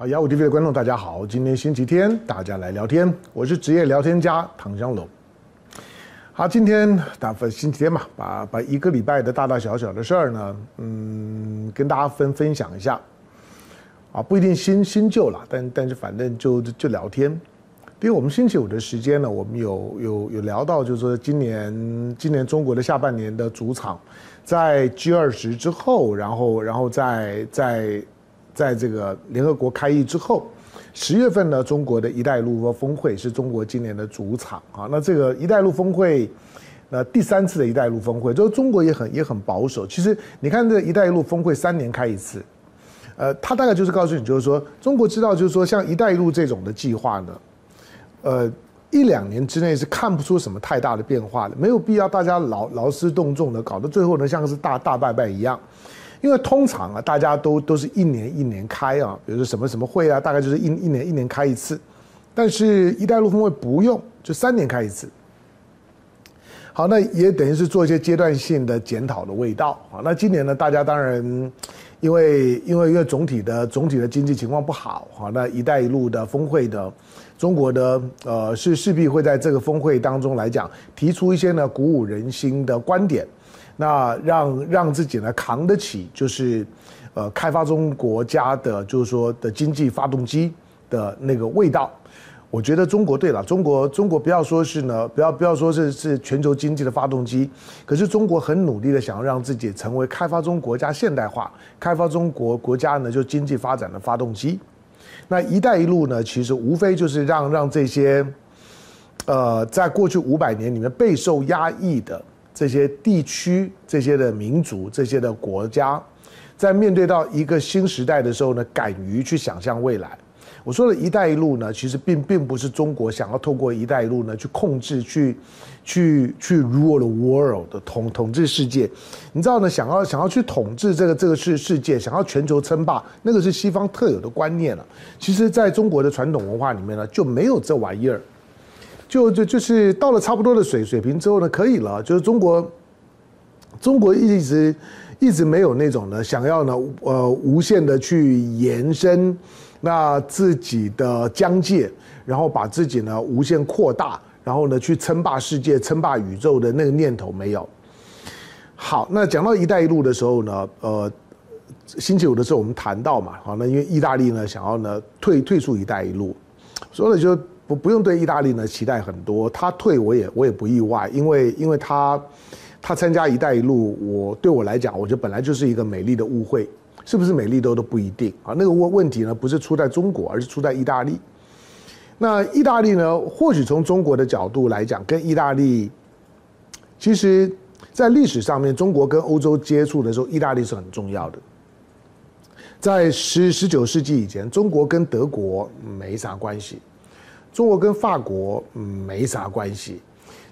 好，幺五 TV 的观众大家好，今天星期天，大家来聊天，我是职业聊天家唐湘龙。好，今天大分星期天嘛，把把一个礼拜的大大小小的事儿呢，嗯，跟大家分分享一下。啊，不一定新新旧了，但但是反正就就聊天。因为我们星期五的时间呢，我们有有有聊到，就是说今年今年中国的下半年的主场，在 G 二十之后，然后然后在在。在这个联合国开议之后，十月份呢，中国的一带一路峰会是中国今年的主场啊。那这个一带一路峰会，那第三次的一带一路峰会，就是中国也很也很保守。其实你看，这一带一路峰会三年开一次，呃，他大概就是告诉你，就是说中国知道，就是说像一带一路这种的计划呢，呃，一两年之内是看不出什么太大的变化的，没有必要大家劳劳师动众的，搞得最后呢像是大大拜拜一样。因为通常啊，大家都都是一年一年开啊，比如说什么什么会啊，大概就是一一年一年开一次。但是“一带一路”峰会不用，就三年开一次。好，那也等于是做一些阶段性的检讨的味道啊。那今年呢，大家当然因为因为因为总体的总体的经济情况不好啊，那“一带一路”的峰会的中国的呃是势必会在这个峰会当中来讲提出一些呢鼓舞人心的观点。那让让自己呢扛得起，就是，呃，开发中国家的，就是说的经济发动机的那个味道。我觉得中国对了，中国中国不要说是呢，不要不要说是是全球经济的发动机，可是中国很努力的想要让自己成为开发中国家现代化、开发中国国家呢就经济发展的发动机。那一带一路呢，其实无非就是让让这些，呃，在过去五百年里面备受压抑的。这些地区、这些的民族、这些的国家，在面对到一个新时代的时候呢，敢于去想象未来。我说的一带一路呢，其实并并不是中国想要透过一带一路呢去控制、去去去 rule the world 的统统治世界。你知道呢，想要想要去统治这个这个世世界，想要全球称霸，那个是西方特有的观念了。其实，在中国的传统文化里面呢，就没有这玩意儿。就就就是到了差不多的水水平之后呢，可以了。就是中国，中国一直一直没有那种呢，想要呢，呃，无限的去延伸那自己的疆界，然后把自己呢无限扩大，然后呢去称霸世界、称霸宇宙的那个念头没有。好，那讲到“一带一路”的时候呢，呃，星期五的时候我们谈到嘛，好，那因为意大利呢想要呢退退出“一带一路”，所以就。不不用对意大利呢期待很多，他退我也我也不意外，因为因为他他参加“一带一路”，我对我来讲，我觉得本来就是一个美丽的误会，是不是美丽都都不一定啊。那个问问题呢，不是出在中国，而是出在意大利。那意大利呢，或许从中国的角度来讲，跟意大利，其实，在历史上面，中国跟欧洲接触的时候，意大利是很重要的。在十十九世纪以前，中国跟德国没啥关系。中国跟法国嗯没啥关系，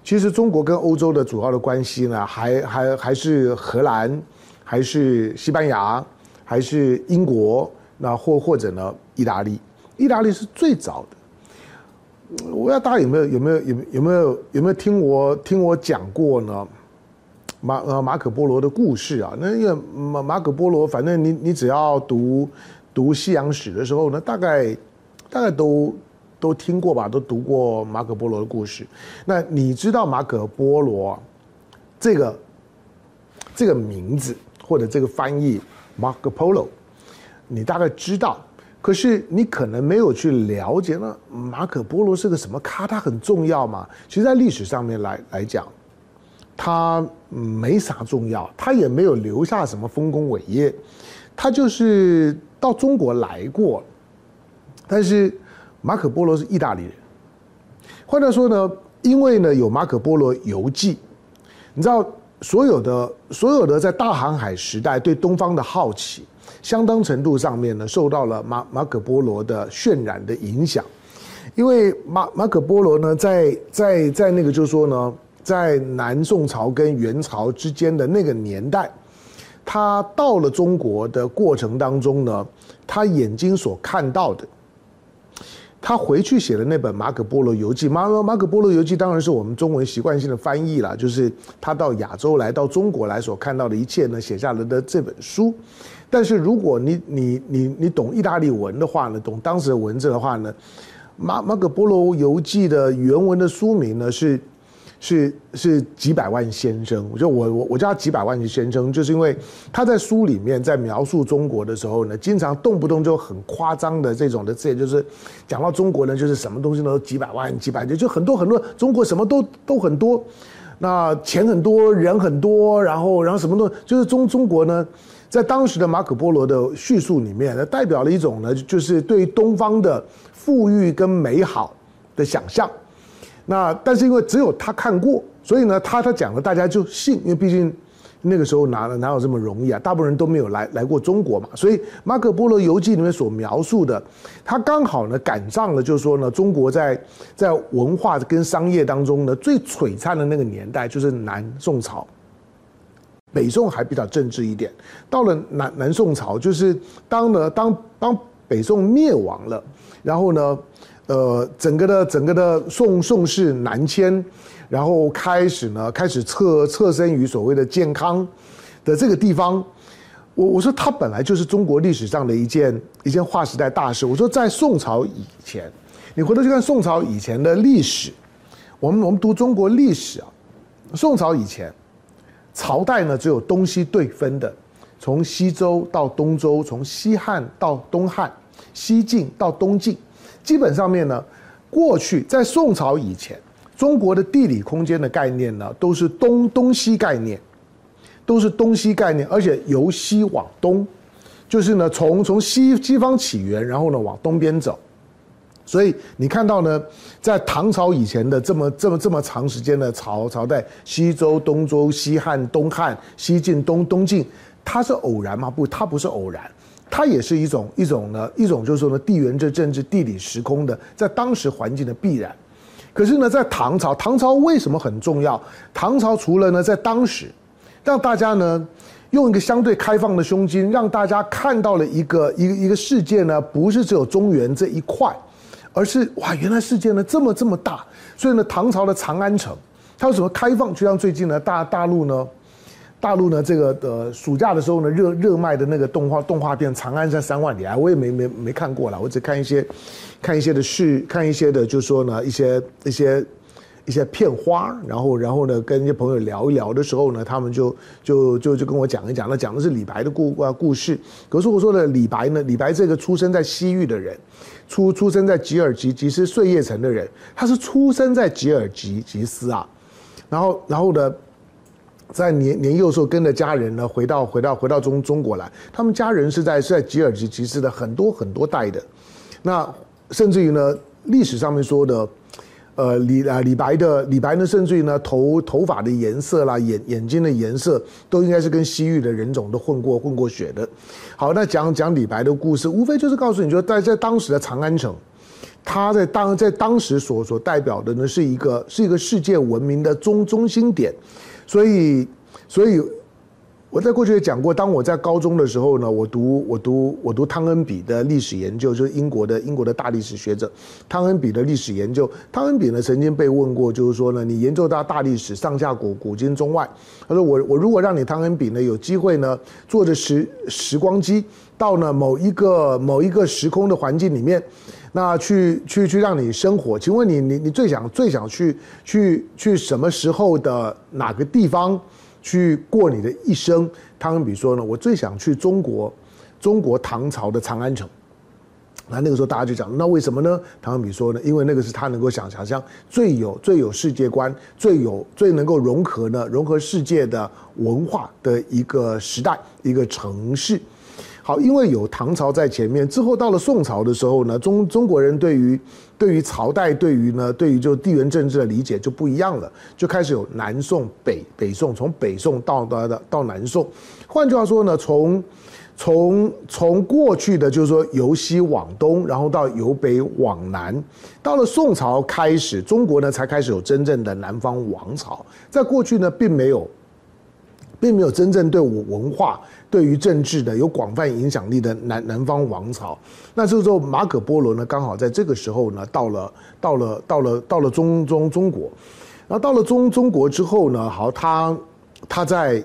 其实中国跟欧洲的主要的关系呢，还还还是荷兰，还是西班牙，还是英国，那或或者呢意大利，意大利是最早的。我不知道大家有没有有没有有有没有有没有听我听我讲过呢？马呃马可波罗的故事啊，那因为马马可波罗，反正你你只要读读西洋史的时候呢，大概大概都。都听过吧？都读过马可波罗的故事。那你知道马可波罗这个这个名字或者这个翻译 Marco Polo，你大概知道。可是你可能没有去了解呢。马可波罗是个什么咖？他很重要吗？其实，在历史上面来来讲，他没啥重要，他也没有留下什么丰功伟业。他就是到中国来过，但是。马可波罗是意大利人，换句话说呢，因为呢有马可波罗游记，你知道所有的所有的在大航海时代对东方的好奇，相当程度上面呢受到了马马可波罗的渲染的影响，因为马马可波罗呢在在在那个就是说呢，在南宋朝跟元朝之间的那个年代，他到了中国的过程当中呢，他眼睛所看到的。他回去写的那本《马可波罗游记》，马马可波罗游记当然是我们中文习惯性的翻译了，就是他到亚洲来到中国来所看到的一切呢，写下来的这本书。但是如果你你你你懂意大利文的话呢，懂当时的文字的话呢，《马马可波罗游记》的原文的书名呢是。是是几百万先生，我就我我我叫他几百万先生，就是因为他在书里面在描述中国的时候呢，经常动不动就很夸张的这种的字，就是讲到中国呢，就是什么东西都几百万几百就就很多很多，中国什么都都很多，那钱很多，人很多，然后然后什么都就是中中国呢，在当时的马可波罗的叙述里面，代表了一种呢，就是对东方的富裕跟美好的想象。那但是因为只有他看过，所以呢，他他讲了，大家就信，因为毕竟那个时候哪哪有这么容易啊？大部分人都没有来来过中国嘛，所以《马可波罗游记》里面所描述的，他刚好呢赶上了，就是说呢，中国在在文化跟商业当中呢最璀璨的那个年代，就是南宋朝。北宋还比较政治一点，到了南南宋朝，就是当呢当当北宋灭亡了，然后呢。呃，整个的整个的宋宋室南迁，然后开始呢，开始侧侧身于所谓的健康的这个地方。我我说它本来就是中国历史上的一件一件划时代大事。我说在宋朝以前，你回头去看宋朝以前的历史，我们我们读中国历史啊，宋朝以前朝代呢只有东西对分的，从西周到东周，从西汉到东汉，西晋到东晋。基本上面呢，过去在宋朝以前，中国的地理空间的概念呢，都是东东西概念，都是东西概念，而且由西往东，就是呢从从西西方起源，然后呢往东边走。所以你看到呢，在唐朝以前的这么这么这么长时间的朝朝代，西周、东周、西汉、东汉、西晋、东东晋，它是偶然吗？不，它不是偶然。它也是一种一种呢，一种就是说呢，地缘政政治、地理时空的，在当时环境的必然。可是呢，在唐朝，唐朝为什么很重要？唐朝除了呢，在当时让大家呢用一个相对开放的胸襟，让大家看到了一个一个一个世界呢，不是只有中原这一块，而是哇，原来世界呢这么这么大。所以呢，唐朝的长安城，它为什么开放？就像最近呢，大大陆呢。大陆呢，这个呃，暑假的时候呢，热热卖的那个动画动画片《长安在三万里》，啊我也没没没看过了，我只看一些，看一些的事，看一些的，就是说呢，一些一些一些片花，然后然后呢，跟一些朋友聊一聊的时候呢，他们就就就就跟我讲一讲，那讲的是李白的故啊故事。可是我说的李白呢，李白这个出生在西域的人，出出生在吉尔吉吉斯碎叶城的人，他是出生在吉尔吉吉斯啊，然后然后呢。在年年幼时候，跟着家人呢，回到回到回到中中国来。他们家人是在是在吉尔吉吉斯的很多很多代的。那甚至于呢，历史上面说的，呃，李啊李白的李白呢，甚至于呢，头头发的颜色啦，眼眼睛的颜色，都应该是跟西域的人种都混过混过血的。好，那讲讲李白的故事，无非就是告诉你说，在在当时的长安城，他在当在当时所所代表的呢，是一个是一个世界文明的中中心点。所以，所以我在过去也讲过，当我在高中的时候呢，我读我读我读汤恩比的历史研究，就是英国的英国的大历史学者汤恩比的历史研究。汤恩比呢曾经被问过，就是说呢，你研究到大历史上下古古今中外，他说我我如果让你汤恩比呢有机会呢坐着时时光机到呢某一个某一个时空的环境里面。那去去去让你生活，请问你你你最想最想去去去什么时候的哪个地方去过你的一生？汤恩比说呢，我最想去中国，中国唐朝的长安城。那那个时候大家就讲，那为什么呢？汤恩比说呢，因为那个是他能够想想象最有最有世界观、最有最能够融合呢融合世界的文化的一个时代，一个城市。好，因为有唐朝在前面，之后到了宋朝的时候呢，中中国人对于对于朝代，对于呢，对于就地缘政治的理解就不一样了，就开始有南宋、北北宋，从北宋到到到到南宋。换句话说呢，从从从过去的就是说由西往东，然后到由北往南，到了宋朝开始，中国呢才开始有真正的南方王朝。在过去呢，并没有。并没有真正对我文化、对于政治的有广泛影响力的南南方王朝。那这个时候，马可波罗呢，刚好在这个时候呢，到了到了到了到了中中中国，然后到了中中国之后呢，好，他他在。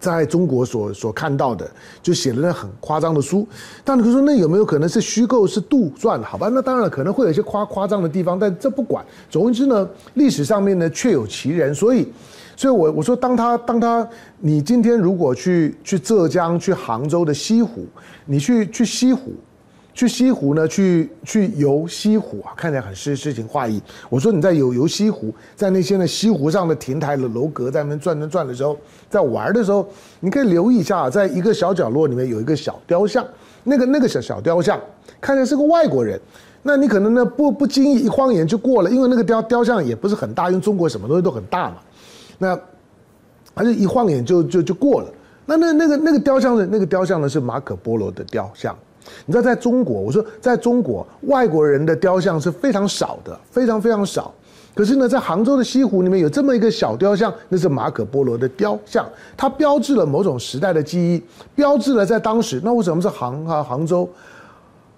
在中国所所看到的，就写了那很夸张的书。但你说那有没有可能是虚构、是杜撰？好吧，那当然了，可能会有一些夸夸张的地方，但这不管。总之呢，历史上面呢确有其人。所以，所以我我说，当他当他，你今天如果去去浙江、去杭州的西湖，你去去西湖。去西湖呢，去去游西湖啊，看起来很诗诗情画意。我说你在游游西湖，在那些呢西湖上的亭台的楼阁在那边转转转的时候，在玩的时候，你可以留意一下，在一个小角落里面有一个小雕像，那个那个小小雕像看起来是个外国人，那你可能呢不不经意一晃眼就过了，因为那个雕雕像也不是很大，因为中国什么东西都很大嘛，那还是一晃眼就就就过了。那那那个那个雕像的那个雕像呢是马可波罗的雕像。你知道，在中国，我说在中国，外国人的雕像是非常少的，非常非常少。可是呢，在杭州的西湖里面有这么一个小雕像，那是马可波罗的雕像，它标志了某种时代的记忆，标志了在当时。那为什么是杭啊？杭州，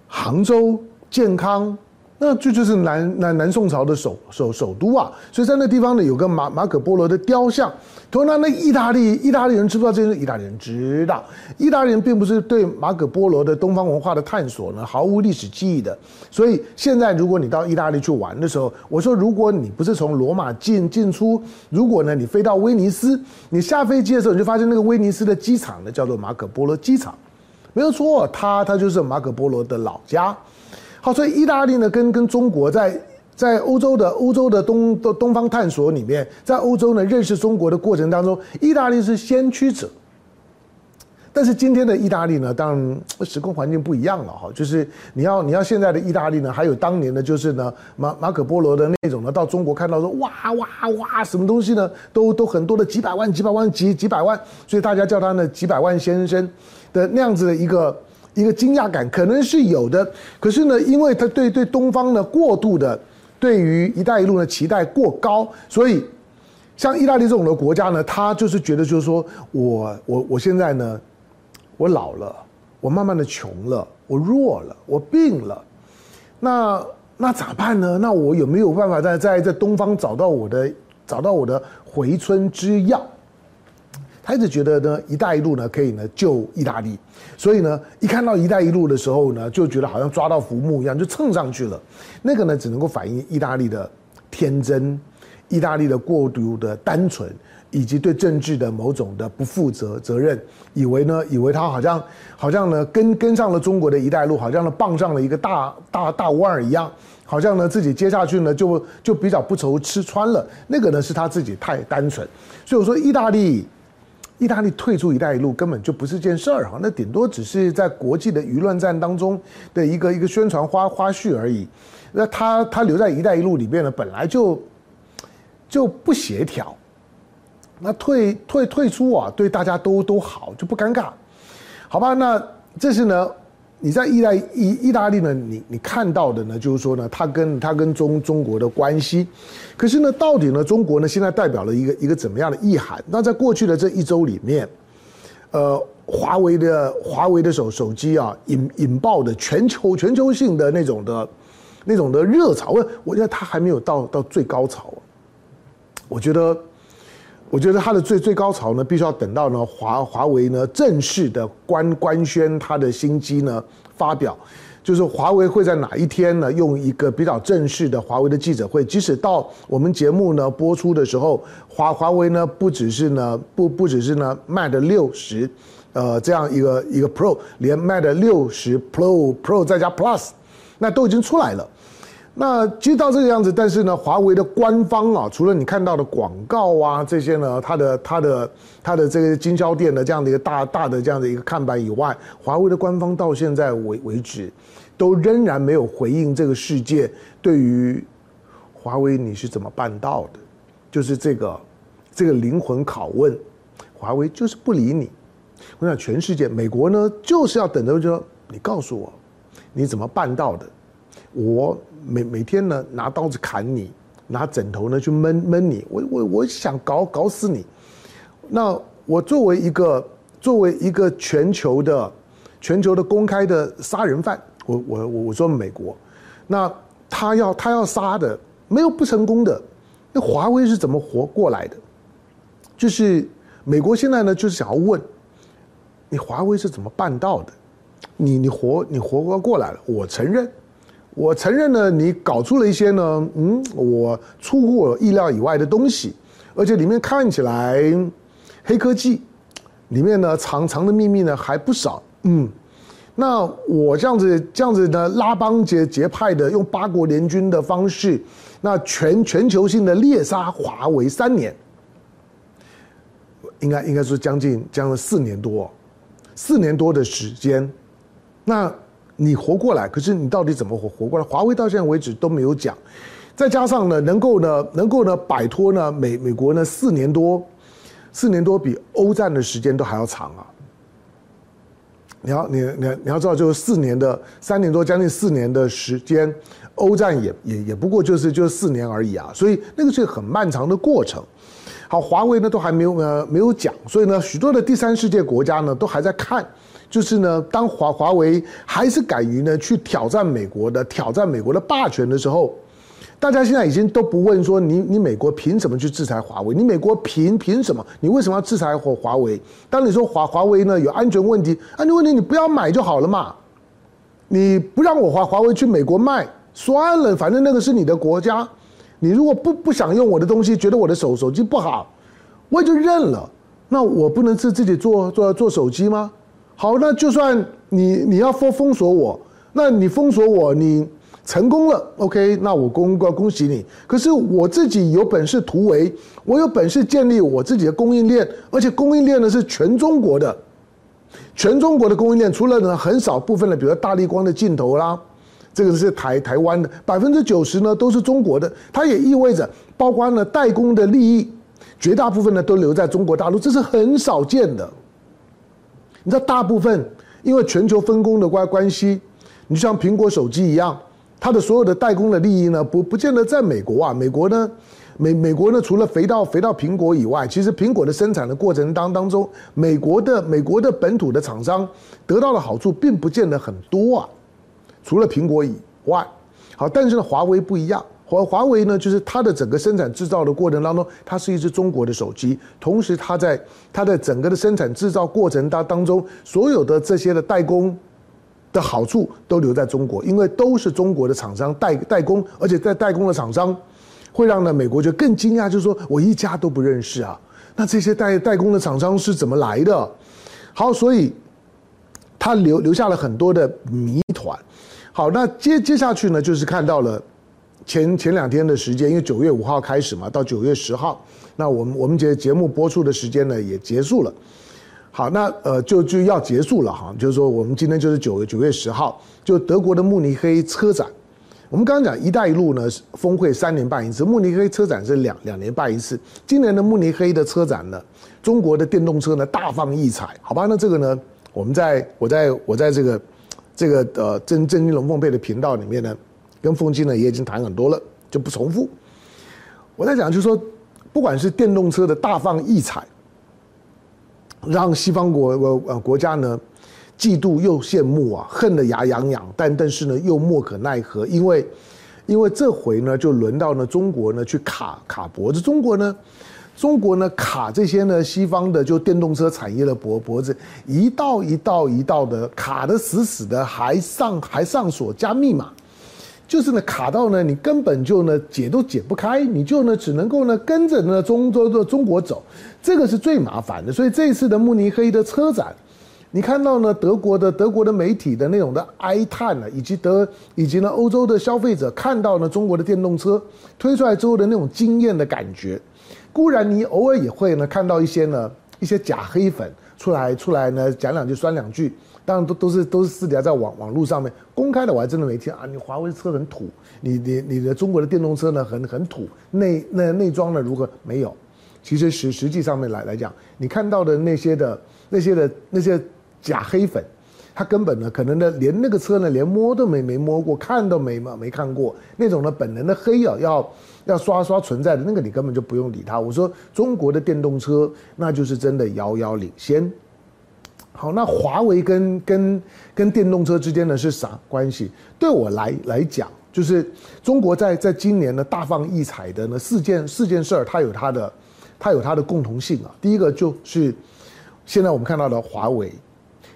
杭州健康。那这就是南南南宋朝的首首首都啊，所以在那地方呢，有个马马可波罗的雕像。同样，那意大利意大利人知不知道这件事？意大利人知道，意大利人并不是对马可波罗的东方文化的探索呢毫无历史记忆的。所以现在如果你到意大利去玩的时候，我说如果你不是从罗马进进出，如果呢你飞到威尼斯，你下飞机的时候你就发现那个威尼斯的机场呢叫做马可波罗机场，没有错，它它就是马可波罗的老家。好，所以意大利呢，跟跟中国在在欧洲的欧洲的东东东方探索里面，在欧洲呢认识中国的过程当中，意大利是先驱者。但是今天的意大利呢，当然时空环境不一样了哈，就是你要你要现在的意大利呢，还有当年的，就是呢马马可波罗的那种呢，到中国看到说哇哇哇，什么东西呢，都都很多的几百万几百万几几百万，所以大家叫他呢几百万先生的那样子的一个。一个惊讶感可能是有的，可是呢，因为他对对东方呢过度的对于“一带一路”的期待过高，所以像意大利这种的国家呢，他就是觉得就是说我我我现在呢，我老了，我慢慢的穷了，我弱了，我病了，那那咋办呢？那我有没有办法在在在东方找到我的找到我的回春之药？他一直觉得呢，“一带一路”呢可以呢救意大利，所以呢，一看到“一带一路”的时候呢，就觉得好像抓到浮木一样，就蹭上去了。那个呢，只能够反映意大利的天真，意大利的过度的单纯，以及对政治的某种的不负责责任，以为呢，以为他好像好像呢跟跟上了中国的“一带一路”，好像呢傍上了一个大大大腕儿一样，好像呢自己接下去呢就就比较不愁吃穿了。那个呢是他自己太单纯，所以我说意大利。意大利退出“一带一路”根本就不是件事儿哈，那顶多只是在国际的舆论战当中的一个一个宣传花花絮而已。那他他留在“一带一路”里面呢，本来就就不协调。那退退退出啊，对大家都都好，就不尴尬，好吧？那这是呢。你在意大意意大利呢？你你看到的呢，就是说呢，它跟它跟中中国的关系，可是呢，到底呢，中国呢现在代表了一个一个怎么样的意涵？那在过去的这一周里面，呃，华为的华为的手手机啊，引引爆的全球全球性的那种的，那种的热潮，我我觉得它还没有到到最高潮，我觉得。我觉得它的最最高潮呢，必须要等到呢华华为呢正式的官官宣它的新机呢发表，就是华为会在哪一天呢用一个比较正式的华为的记者会，即使到我们节目呢播出的时候，华华为呢不只是呢不不只是呢 Mate 六十，呃这样一个一个 Pro，连 Mate 六十 Pro Pro 再加 Plus，那都已经出来了。那其实到这个样子，但是呢，华为的官方啊，除了你看到的广告啊这些呢，它的它的它的这个经销店的这样的一个大大的这样的一个看板以外，华为的官方到现在为为止，都仍然没有回应这个世界对于华为你是怎么办到的，就是这个这个灵魂拷问，华为就是不理你。我想全世界，美国呢就是要等着说你告诉我你怎么办到的，我。每每天呢，拿刀子砍你，拿枕头呢去闷闷你，我我我想搞搞死你，那我作为一个作为一个全球的全球的公开的杀人犯，我我我我说美国，那他要他要杀的没有不成功的，那华为是怎么活过来的？就是美国现在呢，就是想要问你华为是怎么办到的？你你活你活过过来了，我承认。我承认呢，你搞出了一些呢，嗯，我出乎我意料以外的东西，而且里面看起来黑科技，里面呢藏藏的秘密呢还不少，嗯，那我这样子这样子呢拉帮结结派的用八国联军的方式，那全全球性的猎杀华为三年，应该应该说将近将近四年多，四年多的时间，那。你活过来，可是你到底怎么活活过来？华为到现在为止都没有讲。再加上呢，能够呢，能够呢摆脱呢美美国呢四年多，四年多比欧战的时间都还要长啊！你要你你你要知道，就是四年的三年多，将近四年的时间，欧战也也也不过就是就是四年而已啊！所以那个是很漫长的过程。好，华为呢都还没有呃没有讲，所以呢许多的第三世界国家呢都还在看。就是呢，当华华为还是敢于呢去挑战美国的挑战美国的霸权的时候，大家现在已经都不问说你你美国凭什么去制裁华为？你美国凭凭什么？你为什么要制裁华华为？当你说华华为呢有安全问题，安全问题你不要买就好了嘛，你不让我华华为去美国卖算了，反正那个是你的国家，你如果不不想用我的东西，觉得我的手手机不好，我也就认了。那我不能自自己做做做手机吗？好，那就算你你要封封锁我，那你封锁我，你成功了，OK，那我恭恭喜你。可是我自己有本事突围，我有本事建立我自己的供应链，而且供应链呢是全中国的，全中国的供应链，除了呢很少部分的，比如说大立光的镜头啦，这个是台台湾的，百分之九十呢都是中国的，它也意味着包括呢代工的利益，绝大部分呢都留在中国大陆，这是很少见的。你知道，大部分因为全球分工的关关系，你就像苹果手机一样，它的所有的代工的利益呢，不不见得在美国啊。美国呢，美美国呢，除了肥到肥到苹果以外，其实苹果的生产的过程当当中，美国的美国的本土的厂商得到的好处并不见得很多啊。除了苹果以外，好，但是呢，华为不一样。华华为呢，就是它的整个生产制造的过程当中，它是一支中国的手机，同时它在它的整个的生产制造过程当当中，所有的这些的代工的好处都留在中国，因为都是中国的厂商代代工，而且在代工的厂商会让呢美国就更惊讶，就是说我一家都不认识啊，那这些代代工的厂商是怎么来的？好，所以他留留下了很多的谜团。好，那接接下去呢，就是看到了。前前两天的时间，因为九月五号开始嘛，到九月十号，那我们我们节节目播出的时间呢也结束了。好，那呃就就要结束了哈，就是说我们今天就是九月九月十号，就德国的慕尼黑车展。我们刚刚讲“一带一路”呢，峰会三年办一次，慕尼黑车展是两两年办一次。今年的慕尼黑的车展呢，中国的电动车呢大放异彩，好吧？那这个呢，我们在我在我在这个这个呃震震惊龙凤配的频道里面呢。跟凤金呢也已经谈很多了，就不重复。我在讲，就是说，不管是电动车的大放异彩，让西方国国呃国家呢嫉妒又羡慕啊，恨得牙痒痒，但但是呢又莫可奈何，因为因为这回呢就轮到呢中国呢去卡卡脖子，中国呢中国呢卡这些呢西方的就电动车产业的脖脖子，一道一道一道的卡得死死的，还上还上锁加密码。就是呢，卡到呢，你根本就呢解都解不开，你就呢只能够呢跟着呢中中中中国走，这个是最麻烦的。所以这一次的慕尼黑的车展，你看到呢德国的德国的媒体的那种的哀叹呢，以及德以及呢欧洲的消费者看到呢中国的电动车推出来之后的那种惊艳的感觉，固然你偶尔也会呢看到一些呢一些假黑粉出来出来呢讲两句酸两句。当然都都是都是私底下在网网络上面公开的，我还真的没听啊！你华为车很土，你你你的中国的电动车呢很很土，内那内装呢如何没有？其实实实际上面来来讲，你看到的那些的那些的那些假黑粉，他根本呢可能呢连那个车呢连摸都没没摸过，看都没没看过那种呢本能的黑啊要要刷刷存在的那个你根本就不用理他。我说中国的电动车那就是真的遥遥领先。好，那华为跟跟跟电动车之间呢是啥关系？对我来来讲，就是中国在在今年呢大放异彩的呢四件四件事儿，它有它的它有它的共同性啊。第一个就是现在我们看到的华为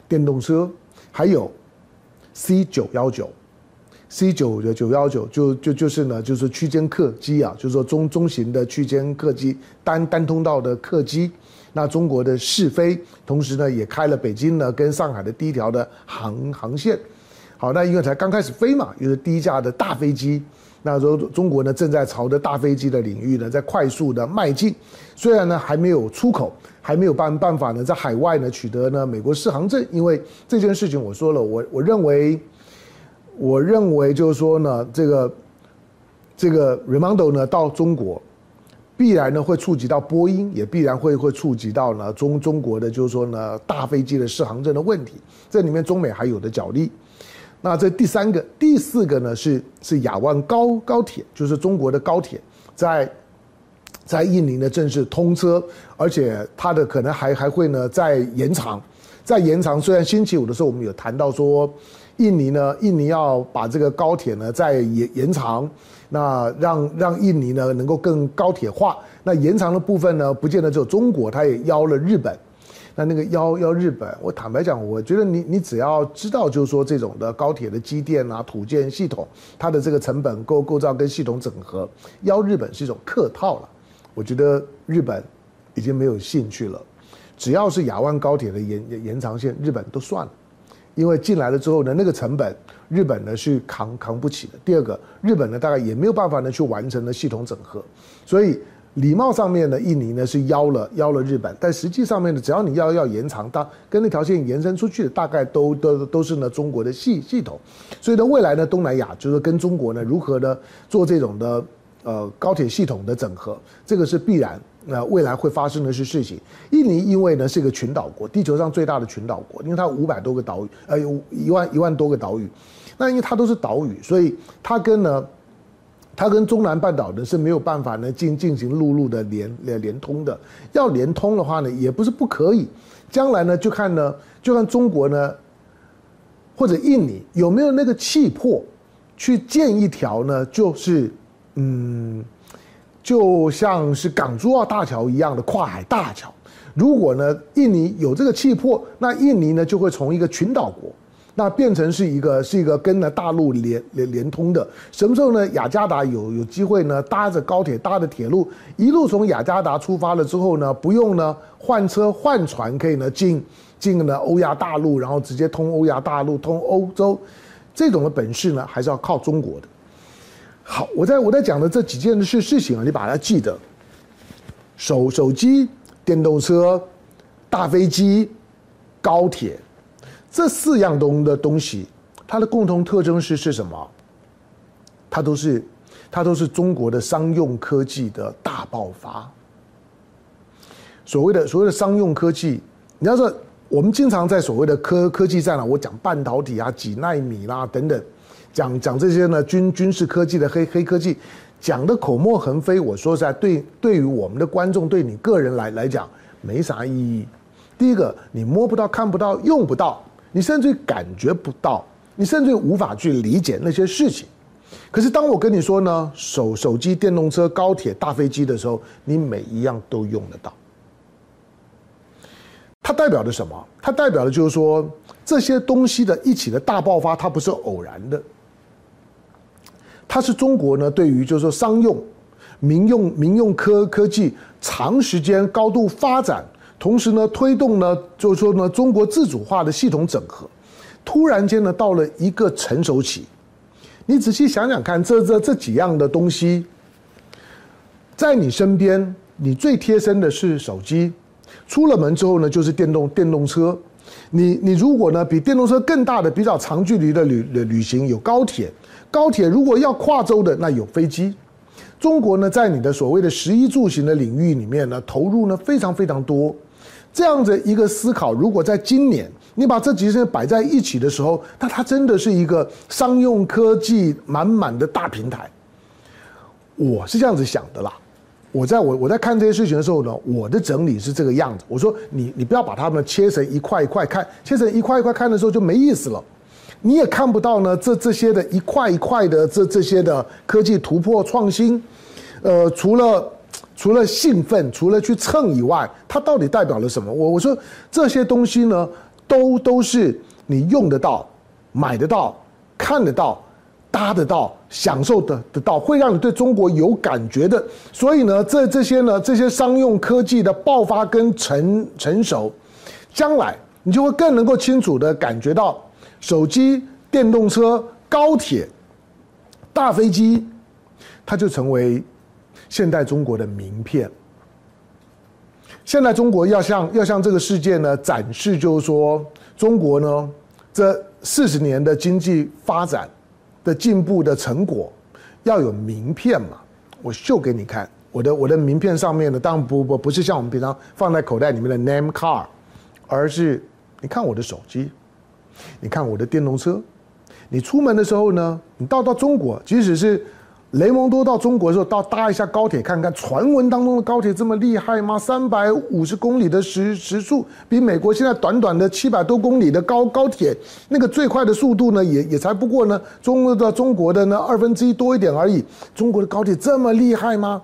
电动车，还有 C 九幺九，C 九的九幺九就就就是呢就是区间客机啊，就是说中中型的区间客机单单通道的客机。那中国的试飞，同时呢也开了北京呢跟上海的第一条的航航线。好，那因为才刚开始飞嘛，又是第一架的大飞机。那时候中国呢正在朝着大飞机的领域呢在快速的迈进。虽然呢还没有出口，还没有办办法呢在海外呢取得呢美国适航证。因为这件事情我说了，我我认为，我认为就是说呢这个这个 Raimondo 呢到中国。必然呢会触及到波音，也必然会会触及到呢中中国的就是说呢大飞机的适航证的问题，这里面中美还有的角力。那这第三个、第四个呢是是亚万高高铁，就是中国的高铁在在印尼呢正式通车，而且它的可能还还会呢再延长，再延长。虽然星期五的时候我们有谈到说，印尼呢印尼要把这个高铁呢再延延长。那让让印尼呢能够更高铁化，那延长的部分呢，不见得只有中国，他也邀了日本。那那个邀邀日本，我坦白讲，我觉得你你只要知道，就是说这种的高铁的机电啊、土建系统，它的这个成本构构造跟系统整合，邀日本是一种客套了。我觉得日本已经没有兴趣了，只要是亚万高铁的延延长线，日本都算了。因为进来了之后呢，那个成本日本呢是扛扛不起的。第二个，日本呢大概也没有办法呢去完成了系统整合，所以礼貌上面呢，印尼呢是邀了邀了日本，但实际上面呢，只要你要要延长到跟那条线延伸出去的，大概都都都是呢中国的系系统。所以呢，未来呢东南亚就是跟中国呢如何呢做这种的呃高铁系统的整合，这个是必然。那未来会发生的是事情。印尼因为呢是一个群岛国，地球上最大的群岛国，因为它五百多个岛屿，呃，有一万一万多个岛屿。那因为它都是岛屿，所以它跟呢，它跟中南半岛呢是没有办法呢进进行陆路的连连连通的。要连通的话呢，也不是不可以。将来呢，就看呢，就看中国呢，或者印尼有没有那个气魄去建一条呢，就是嗯。就像是港珠澳大桥一样的跨海大桥，如果呢印尼有这个气魄，那印尼呢就会从一个群岛国，那变成是一个是一个跟呢大陆连连连通的。什么时候呢？雅加达有有机会呢搭着高铁搭着铁路，一路从雅加达出发了之后呢，不用呢换车换船，可以呢进进呢欧亚大陆，然后直接通欧亚大陆通欧洲，这种的本事呢还是要靠中国的。好，我在我在讲的这几件事事情啊，你把它记得。手手机、电动车、大飞机、高铁，这四样东的东西，它的共同特征是是什么？它都是它都是中国的商用科技的大爆发。所谓的所谓的商用科技，你要说我们经常在所谓的科科技战啊，我讲半导体啊、几纳米啦、等等。讲讲这些呢，军军事科技的黑黑科技，讲的口沫横飞。我说实在，对对于我们的观众，对你个人来来讲，没啥意义。第一个，你摸不到、看不到、用不到，你甚至感觉不到，你甚至无法去理解那些事情。可是当我跟你说呢，手手机、电动车、高铁、大飞机的时候，你每一样都用得到。它代表的什么？它代表的就是说，这些东西的一起的大爆发，它不是偶然的。它是中国呢，对于就是说商用、民用、民用科科技长时间高度发展，同时呢推动呢，就是说呢中国自主化的系统整合，突然间呢到了一个成熟期。你仔细想想看，这这这几样的东西，在你身边，你最贴身的是手机，出了门之后呢就是电动电动车。你你如果呢比电动车更大的比较长距离的旅旅行有高铁。高铁如果要跨州的，那有飞机。中国呢，在你的所谓的十一住行的领域里面呢，投入呢非常非常多。这样子一个思考，如果在今年你把这几件摆在一起的时候，那它真的是一个商用科技满满的大平台。我是这样子想的啦。我在我我在看这些事情的时候呢，我的整理是这个样子。我说你你不要把它们切成一块一块看，切成一块一块看的时候就没意思了。你也看不到呢这这些的一块一块的这这些的科技突破创新，呃，除了除了兴奋，除了去蹭以外，它到底代表了什么？我我说这些东西呢，都都是你用得到、买得到、看得到。搭得到、享受得得到，会让你对中国有感觉的。所以呢，这这些呢，这些商用科技的爆发跟成成熟，将来你就会更能够清楚的感觉到，手机、电动车、高铁、大飞机，它就成为现代中国的名片。现在中国要向要向这个世界呢展示，就是说中国呢这四十年的经济发展。的进步的成果，要有名片嘛？我秀给你看，我的我的名片上面呢，当然不不不是像我们平常放在口袋里面的 name card，而是你看我的手机，你看我的电动车，你出门的时候呢，你到到中国，即使是。雷蒙多到中国的时候，到搭一下高铁看看。传闻当中的高铁这么厉害吗？三百五十公里的时时速，比美国现在短短的七百多公里的高高铁那个最快的速度呢，也也才不过呢中的中国的呢二分之一多一点而已。中国的高铁这么厉害吗？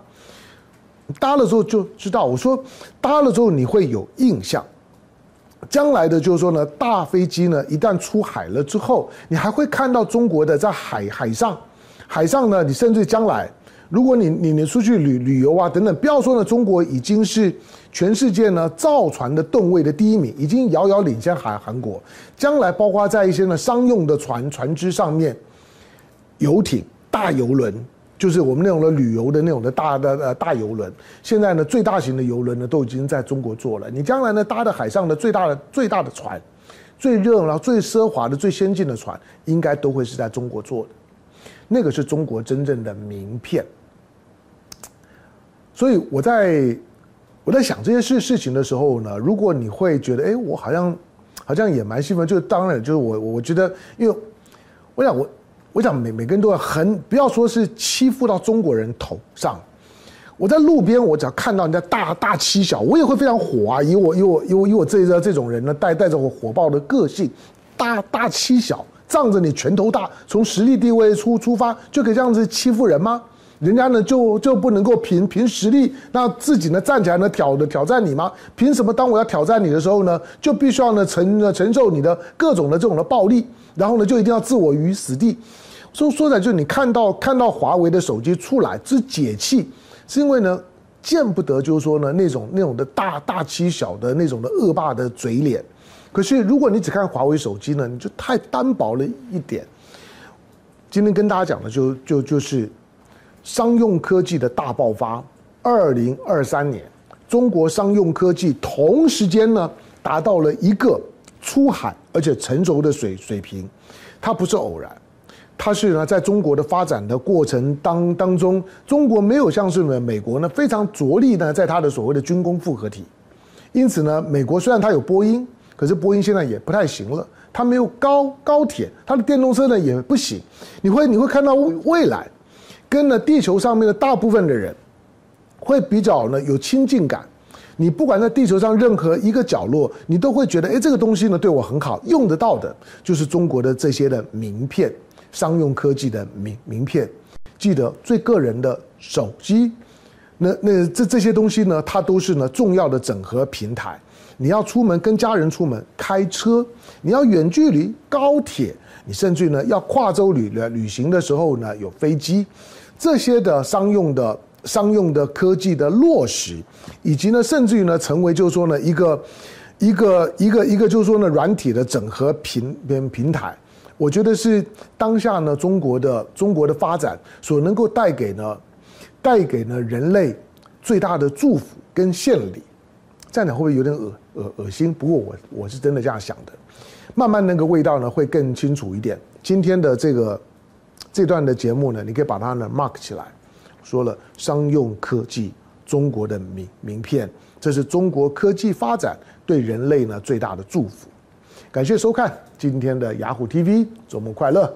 搭了之后就知道。我说搭了之后你会有印象。将来的就是说呢，大飞机呢一旦出海了之后，你还会看到中国的在海海上。海上呢，你甚至将来，如果你你你出去旅旅游啊等等，不要说呢，中国已经是全世界呢造船的吨位的第一名，已经遥遥领先韩韩国。将来包括在一些呢商用的船船只上面，游艇、大游轮，就是我们那种的旅游的那种的大的呃大游轮。现在呢，最大型的游轮呢都已经在中国做了。你将来呢搭的海上的最大的最大的船，最热闹、最奢华的、最先进的船，应该都会是在中国做的。那个是中国真正的名片，所以我在我在想这些事事情的时候呢，如果你会觉得，哎，我好像好像也蛮兴奋，就当然就是我我觉得，因为我想我我想每每个人都要很不要说是欺负到中国人头上，我在路边我只要看到人家大大欺小，我也会非常火啊，以我以我以我以我这这这种人呢，带带着我火爆的个性，大大欺小。仗着你拳头大，从实力地位出出发，就可以这样子欺负人吗？人家呢就就不能够凭凭实力，那自己呢站起来呢挑的挑战你吗？凭什么当我要挑战你的时候呢，就必须要呢承承受你的各种的这种的暴力，然后呢就一定要置我于死地。说说起来，就你看到看到华为的手机出来之解气，是因为呢见不得就是说呢那种那种的大大欺小的那种的恶霸的嘴脸。可是，如果你只看华为手机呢，你就太单薄了一点。今天跟大家讲的就就就是商用科技的大爆发。二零二三年，中国商用科技同时间呢达到了一个出海而且成熟的水水平，它不是偶然，它是呢在中国的发展的过程当当中，中国没有像是呢美国呢非常着力呢在它的所谓的军工复合体，因此呢，美国虽然它有波音。可是波音现在也不太行了，它没有高高铁，它的电动车呢也不行。你会你会看到未来，跟了地球上面的大部分的人，会比较呢有亲近感。你不管在地球上任何一个角落，你都会觉得，哎，这个东西呢对我很好，用得到的，就是中国的这些的名片，商用科技的名名片。记得最个人的手机，那那这这些东西呢，它都是呢重要的整合平台。你要出门跟家人出门开车，你要远距离高铁，你甚至于呢要跨州旅旅行的时候呢有飞机，这些的商用的商用的科技的落实，以及呢甚至于呢成为就是说呢一个一个一个一个就是说呢软体的整合平平平台，我觉得是当下呢中国的中国的发展所能够带给呢带给呢人类最大的祝福跟献礼。这样讲会不会有点恶恶恶心？不过我我是真的这样想的，慢慢那个味道呢会更清楚一点。今天的这个这段的节目呢，你可以把它呢 mark 起来，说了商用科技中国的名名片，这是中国科技发展对人类呢最大的祝福。感谢收看今天的雅虎 TV，周末快乐。